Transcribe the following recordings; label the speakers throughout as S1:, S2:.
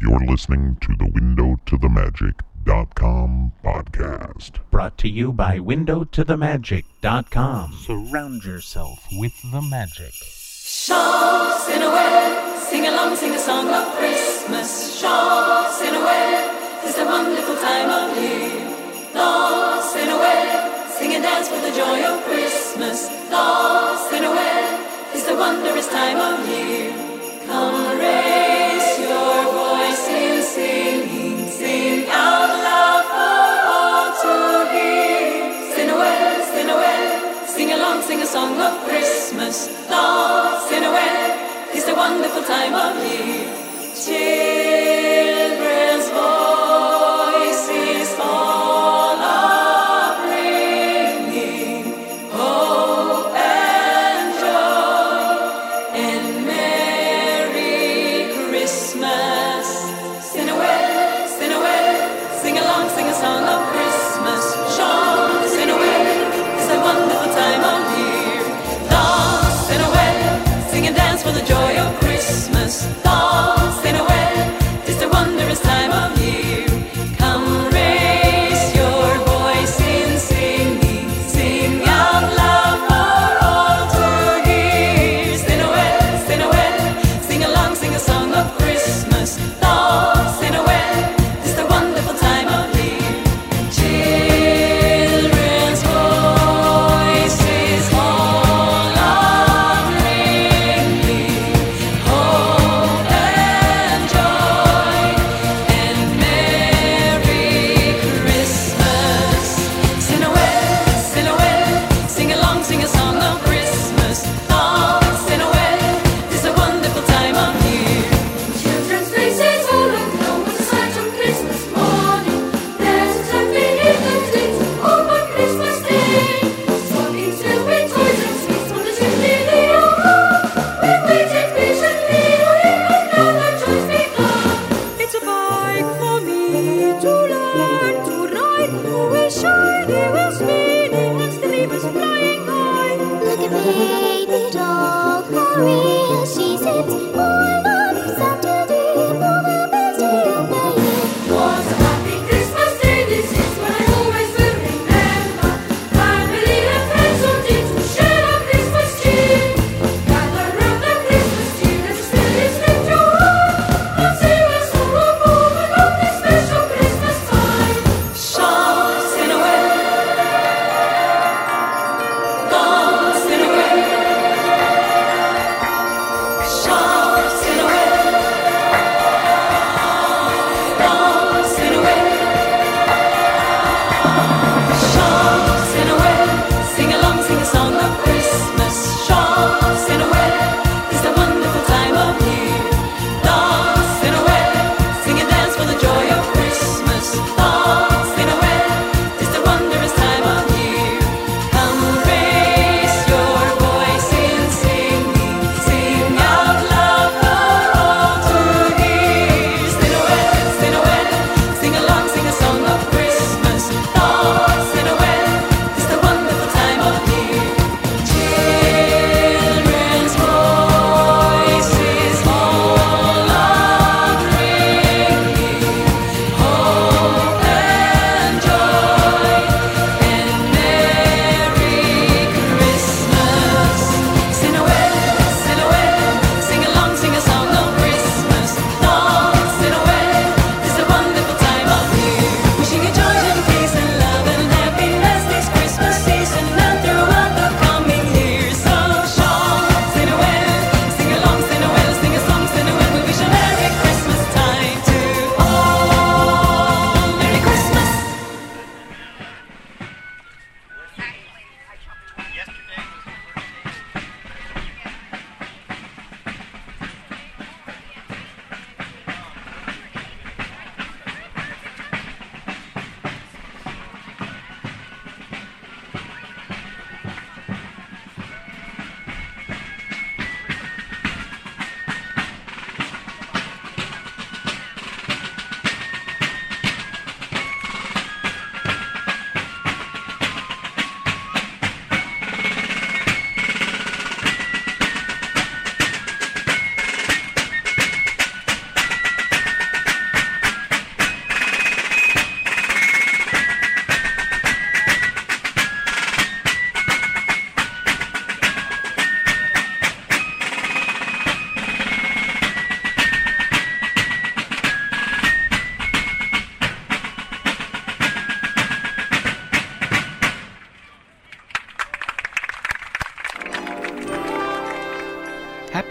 S1: You're listening to the Window to the Magic.com podcast.
S2: Brought to you by Window to the Magic.com.
S3: Surround yourself with the magic.
S4: Shaw, Sinaway, sing along, sing a song of Christmas. Shaw, Sinaway, it's a wonderful time of year. Lost in away, sing and dance with the joy of Christmas. Lost in away, it's the wondrous time of year. sing a song of Christmas, Thoughts in a way. It's a wonderful time of year.
S5: Cheer.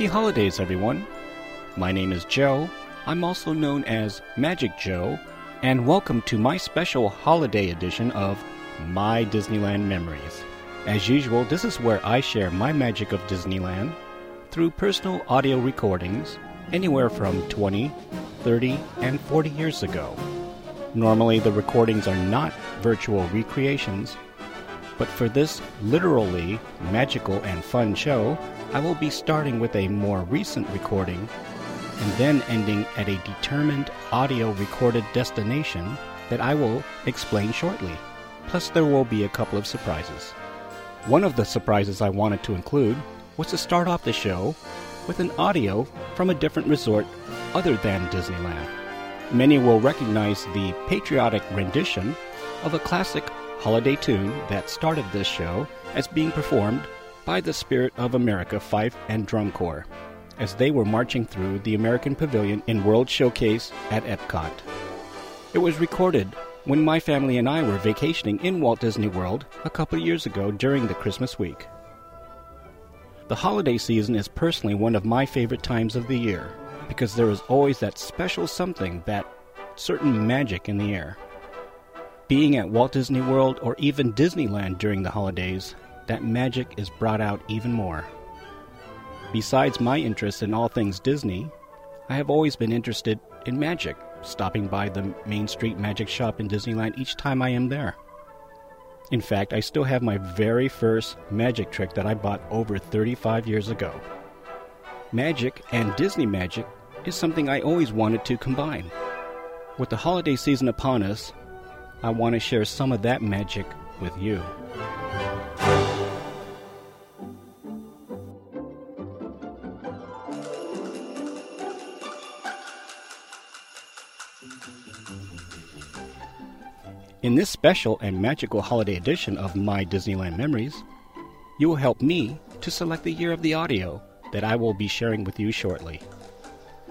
S2: Holidays, everyone. My name is Joe. I'm also known as Magic Joe, and welcome to my special holiday edition of My Disneyland Memories. As usual, this is where I share my magic of Disneyland through personal audio recordings anywhere from 20, 30, and 40 years ago. Normally, the recordings are not virtual recreations, but for this literally magical and fun show, I will be starting with a more recent recording and then ending at a determined audio recorded destination that I will explain shortly. Plus, there will be a couple of surprises. One of the surprises I wanted to include was to start off the show with an audio from a different resort other than Disneyland. Many will recognize the patriotic rendition of a classic holiday tune that started this show as being performed by the Spirit of America Fife and Drum Corps as they were marching through the American Pavilion in World Showcase at Epcot. It was recorded when my family and I were vacationing in Walt Disney World a couple years ago during the Christmas week. The holiday season is personally one of my favorite times of the year because there is always that special something, that certain magic in the air. Being at Walt Disney World or even Disneyland during the holidays, that magic is brought out even more. Besides my interest in all things Disney, I have always been interested in magic, stopping by the Main Street Magic Shop in Disneyland each time I am there. In fact, I still have my very first magic trick that I bought over 35 years ago. Magic and Disney magic is something I always wanted to combine. With the holiday season upon us, I want to share some of that magic with you. In this special and magical holiday edition of My Disneyland Memories, you will help me to select the year of the audio that I will be sharing with you shortly.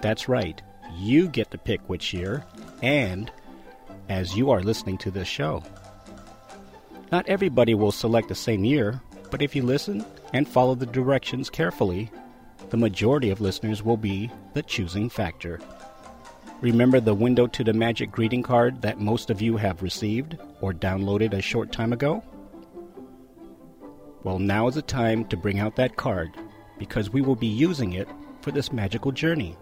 S2: That's right, you get to pick which year, and as you are listening to this show. Not everybody will select the same year, but if you listen and follow the directions carefully, the majority of listeners will be the choosing factor. Remember the window to the magic greeting card that most of you have received or downloaded a short time ago? Well, now is the time to bring out that card because we will be using it for this magical journey.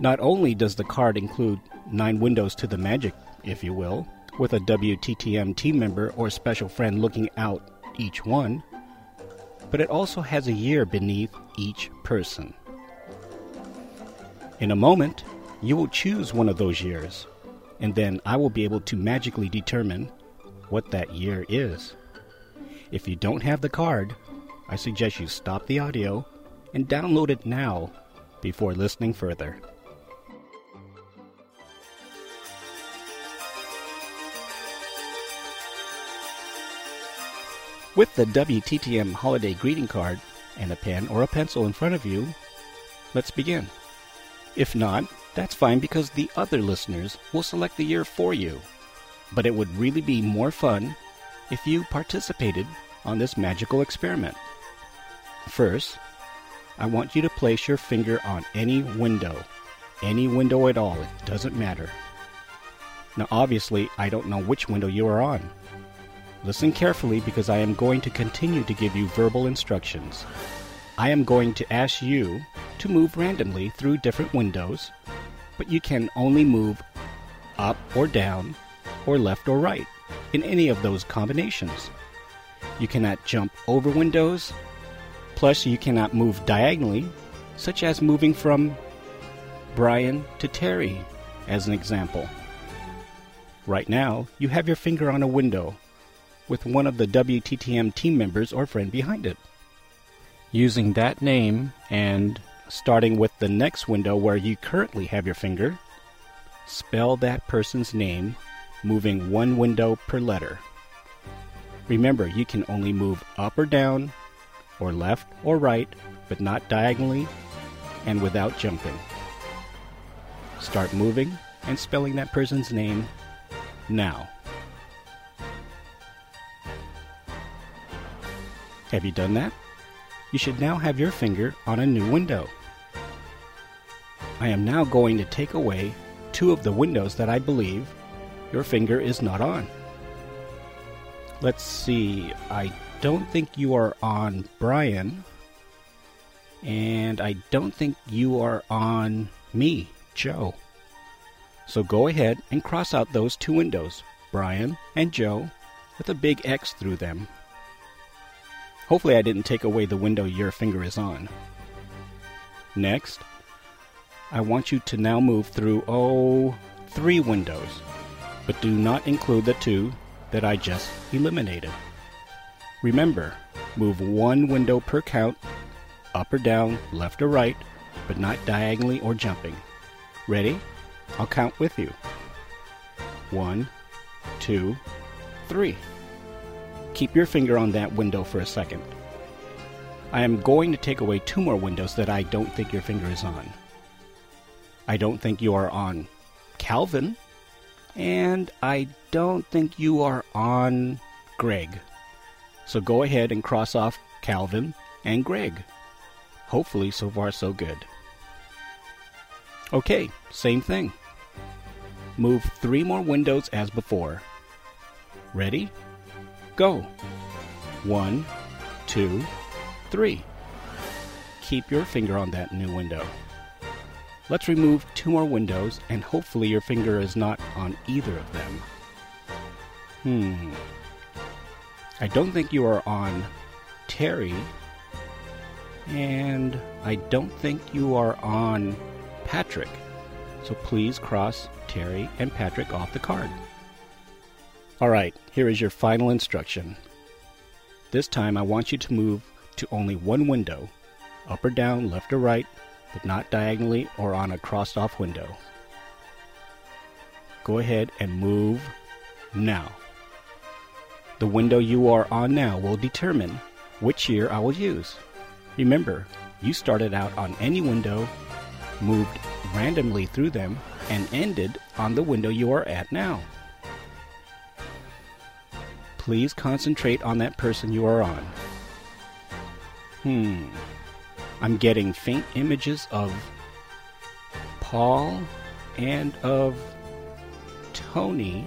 S2: Not only does the card include nine windows to the magic, if you will, with a WTTM team member or special friend looking out each one, but it also has a year beneath each person. In a moment, you will choose one of those years, and then I will be able to magically determine what that year is. If you don't have the card, I suggest you stop the audio and download it now before listening further. With the WTTM holiday greeting card and a pen or a pencil in front of you, let's begin. If not, that's fine because the other listeners will select the year for you. But it would really be more fun if you participated on this magical experiment. First, I want you to place your finger on any window. Any window at all, it doesn't matter. Now, obviously, I don't know which window you are on. Listen carefully because I am going to continue to give you verbal instructions. I am going to ask you to move randomly through different windows, but you can only move up or down, or left or right, in any of those combinations. You cannot jump over windows, plus, you cannot move diagonally, such as moving from Brian to Terry, as an example. Right now, you have your finger on a window with one of the WTTM team members or friend behind it. Using that name and starting with the next window where you currently have your finger, spell that person's name, moving one window per letter. Remember, you can only move up or down, or left or right, but not diagonally and without jumping. Start moving and spelling that person's name now. Have you done that? You should now have your finger on a new window. I am now going to take away two of the windows that I believe your finger is not on. Let's see, I don't think you are on Brian, and I don't think you are on me, Joe. So go ahead and cross out those two windows, Brian and Joe, with a big X through them. Hopefully, I didn't take away the window your finger is on. Next, I want you to now move through, oh, three windows, but do not include the two that I just eliminated. Remember, move one window per count, up or down, left or right, but not diagonally or jumping. Ready? I'll count with you. One, two, three. Keep your finger on that window for a second. I am going to take away two more windows that I don't think your finger is on. I don't think you are on Calvin, and I don't think you are on Greg. So go ahead and cross off Calvin and Greg. Hopefully, so far, so good. Okay, same thing. Move three more windows as before. Ready? Go. One, two, three. Keep your finger on that new window. Let's remove two more windows, and hopefully your finger is not on either of them. Hmm. I don't think you are on Terry, and I don't think you are on Patrick. So please cross Terry and Patrick off the card. All right, here is your final instruction. This time I want you to move to only one window, up or down, left or right, but not diagonally or on a crossed off window. Go ahead and move now. The window you are on now will determine which year I will use. Remember, you started out on any window, moved randomly through them, and ended on the window you are at now. Please concentrate on that person you are on. Hmm. I'm getting faint images of Paul and of Tony,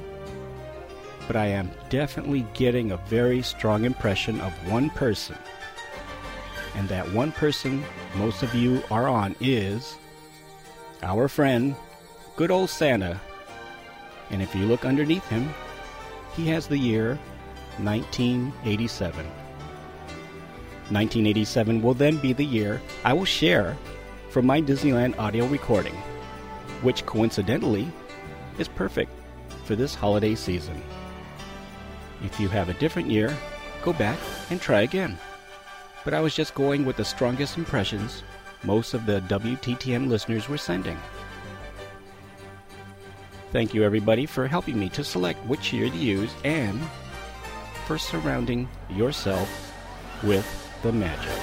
S2: but I am definitely getting a very strong impression of one person. And that one person most of you are on is our friend, good old Santa. And if you look underneath him, he has the year 1987. 1987 will then be the year I will share from my Disneyland audio recording, which coincidentally is perfect for this holiday season. If you have a different year, go back and try again. But I was just going with the strongest impressions most of the WTTM listeners were sending. Thank you, everybody, for helping me to select which year to use and for surrounding yourself with the magic.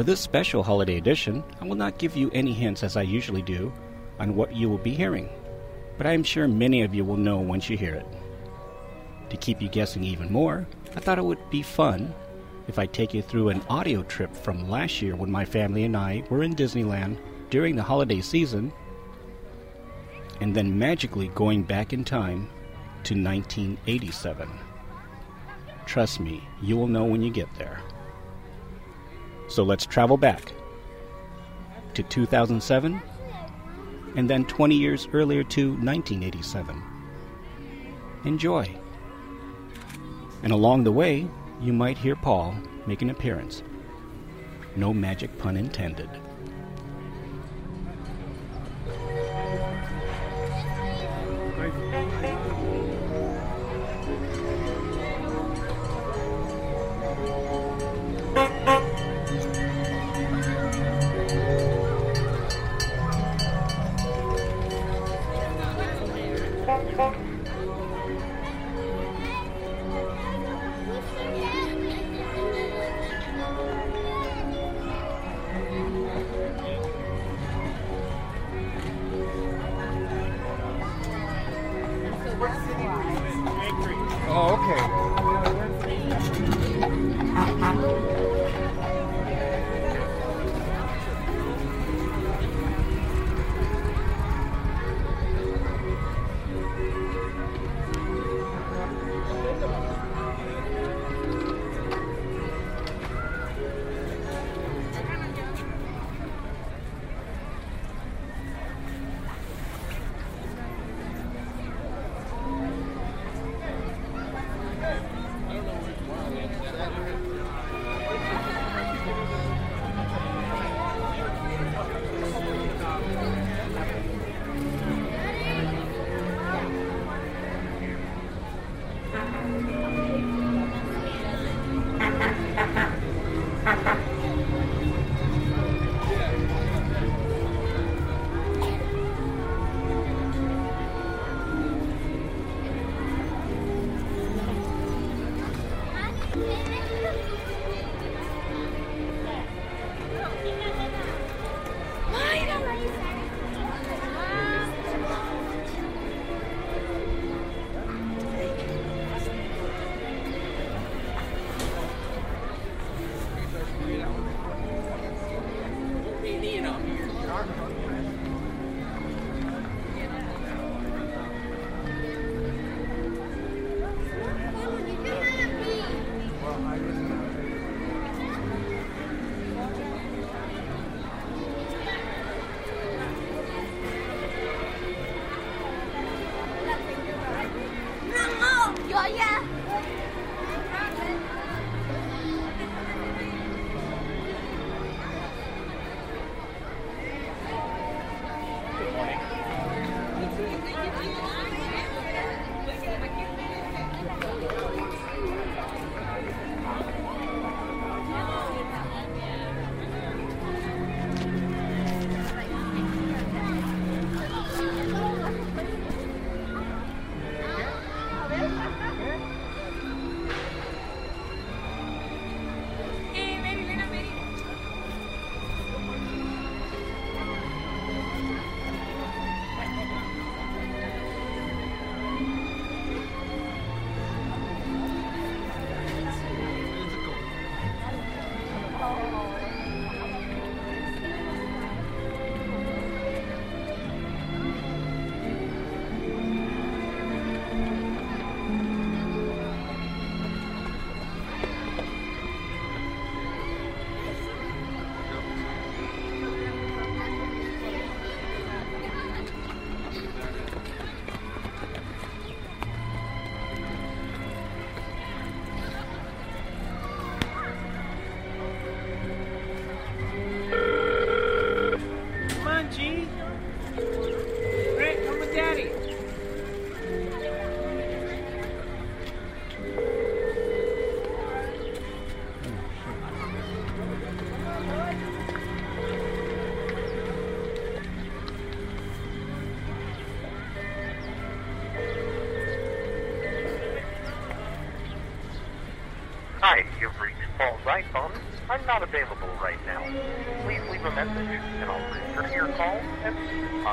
S2: For this special holiday edition, I will not give you any hints as I usually do on what you will be hearing, but I am sure many of you will know once you hear it. To keep you guessing even more, I thought it would be fun if I take you through an audio trip from last year when my family and I were in Disneyland during the holiday season, and then magically going back in time to 1987. Trust me, you will know when you get there. So let's travel back to 2007 and then 20 years earlier to 1987. Enjoy. And along the way, you might hear Paul make an appearance. No magic pun intended.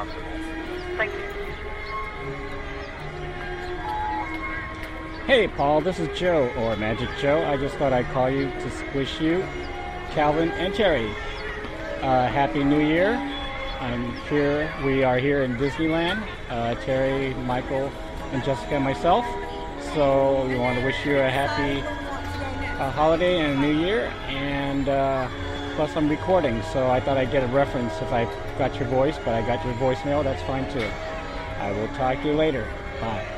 S6: Soon possible. Thank you.
S7: Hey, Paul, this is Joe, or Magic Joe. I just thought I'd call you to wish you, Calvin, and Terry uh, Happy New Year. I'm here, we are here in Disneyland, uh, Terry, Michael, and Jessica and myself. So we want to wish you a happy uh, holiday and a new year. And uh, plus, I'm recording, so I thought I'd get a reference if I got your voice, but I got your voicemail. That's fine too. I will talk to you later. Bye.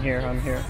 S7: I'm here, I'm here.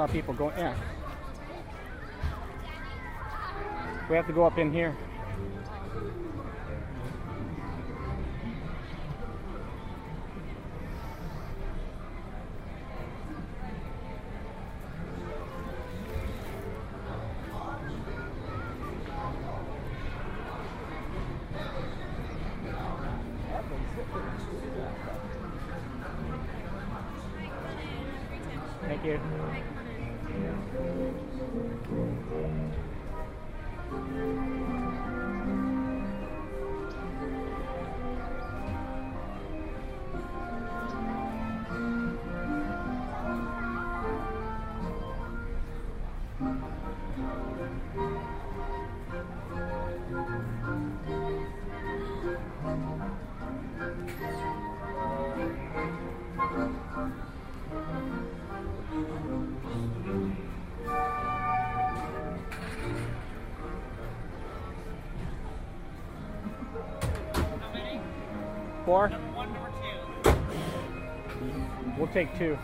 S7: Saw people going. Yeah. We have to go up in here.
S8: four?
S9: Number one, number two.
S10: We'll
S11: take two.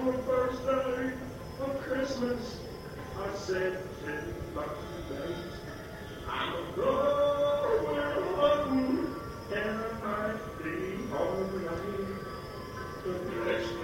S11: on the
S10: first day of Christmas, I said, Happy fucking night. I'm going hunting, and I might be. The next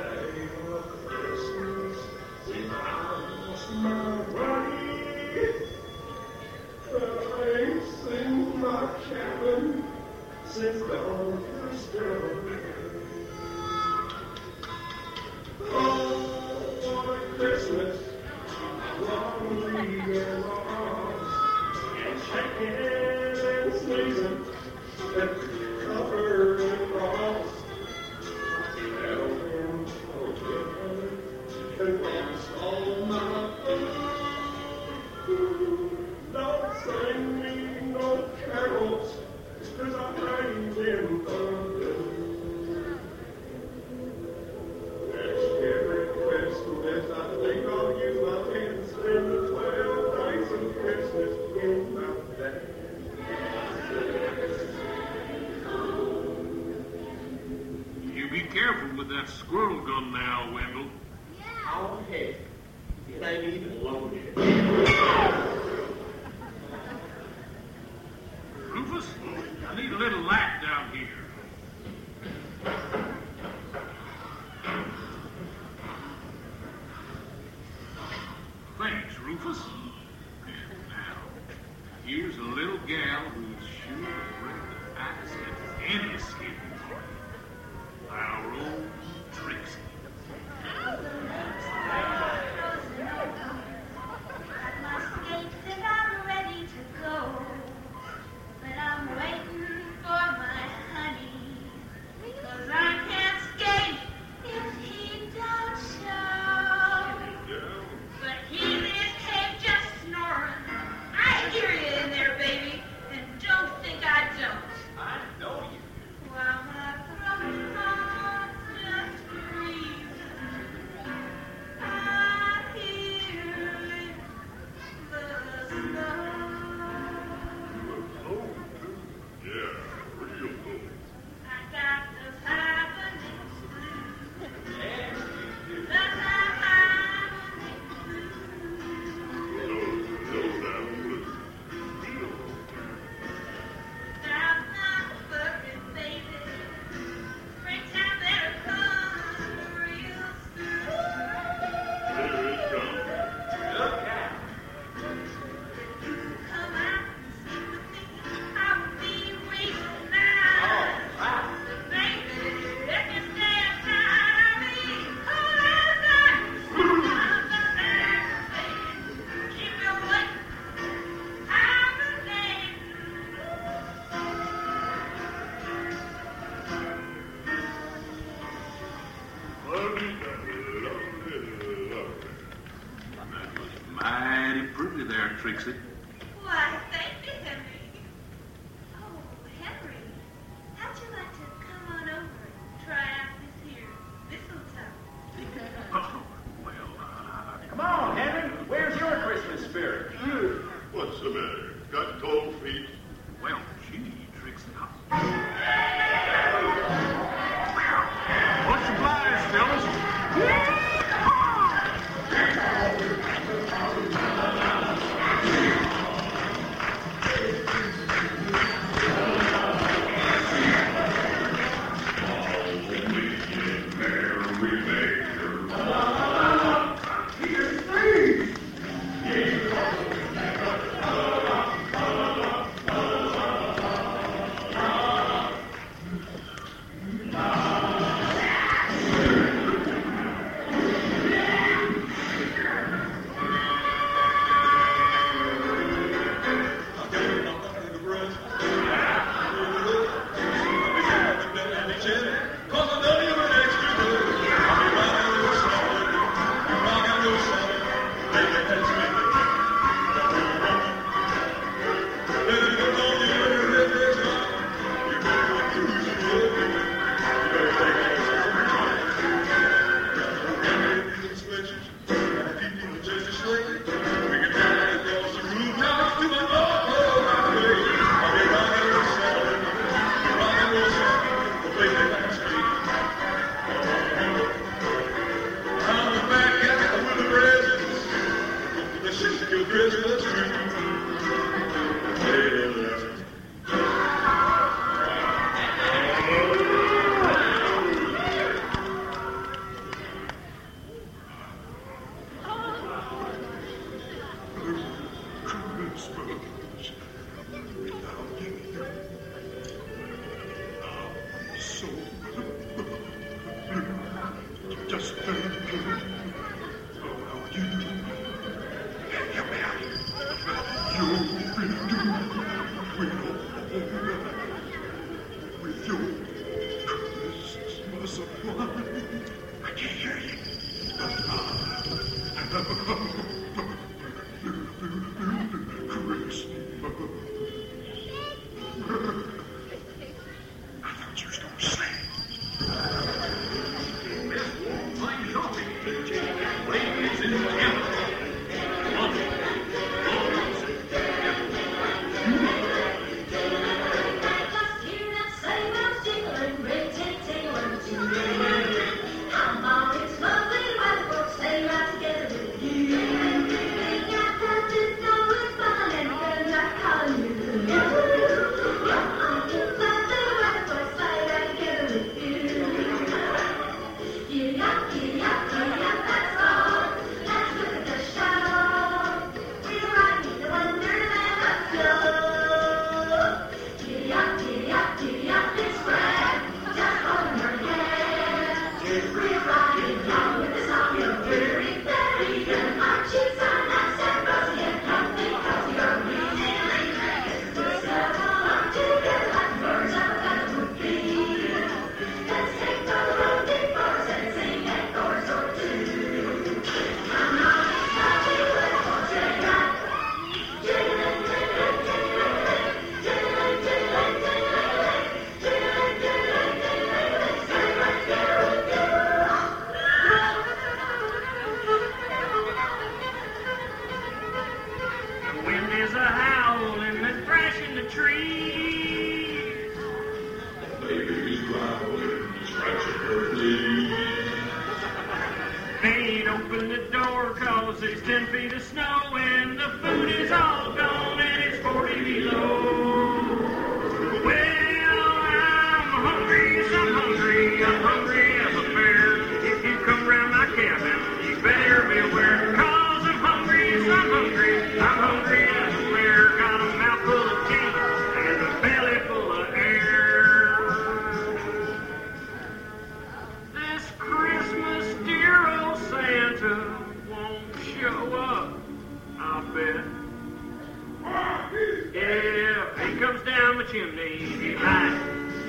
S5: chimney, might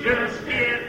S5: just get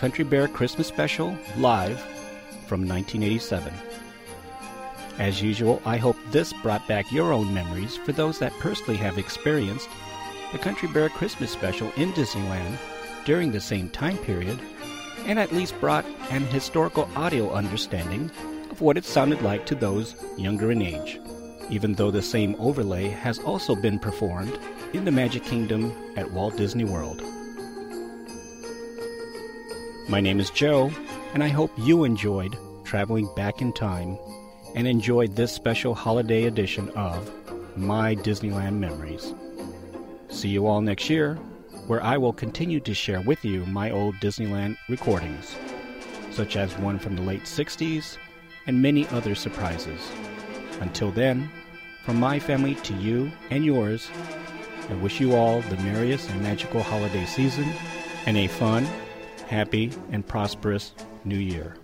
S2: Country Bear Christmas Special live from 1987. As usual, I hope this brought back your own memories for those that personally have experienced the Country Bear Christmas Special in Disneyland during the same time period and at least brought an historical audio understanding of what it sounded like to those younger in age, even though the same overlay has also been performed in the Magic Kingdom at Walt Disney World. My name is Joe, and I hope you enjoyed traveling back in time and enjoyed this special holiday edition of My Disneyland Memories. See you all next year, where I will continue to share with you my old Disneyland recordings, such as one from the late 60s and many other surprises. Until then, from my family to you and yours, I wish you all the merriest and magical holiday season and a fun, happy, and prosperous new year.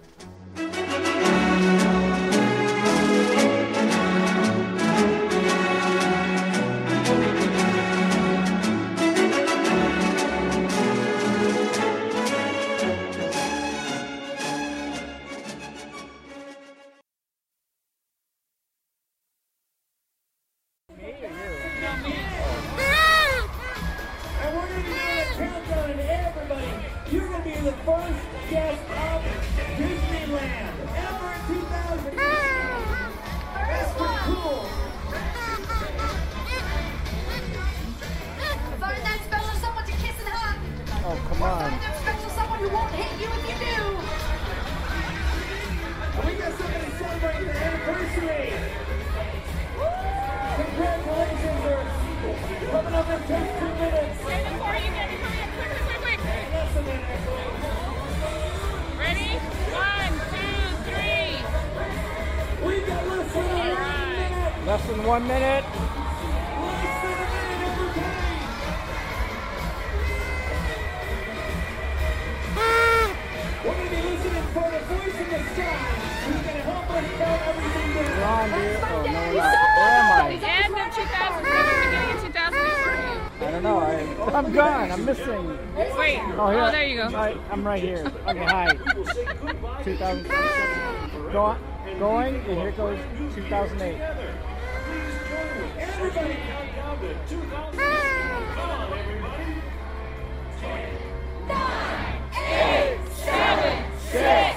S12: Than
S13: one
S12: minute.
S7: Less than
S12: a minute, everybody. We're going to be listening for the voice in the sky who's going to help us count everything down.
S7: Ron, dear. Oh, no, we're not. Where am I?
S13: End of 2007, beginning of 2008.
S7: I don't know. I, I'm gone. I'm missing.
S13: Wait.
S7: Oh, here.
S13: Oh, there you go.
S7: I, I'm right here. Okay, hi. 2000. Go on. Going, and here goes 2008.
S12: Everybody count down to 2000. Come on, everybody.
S5: Eight, seven,
S12: six,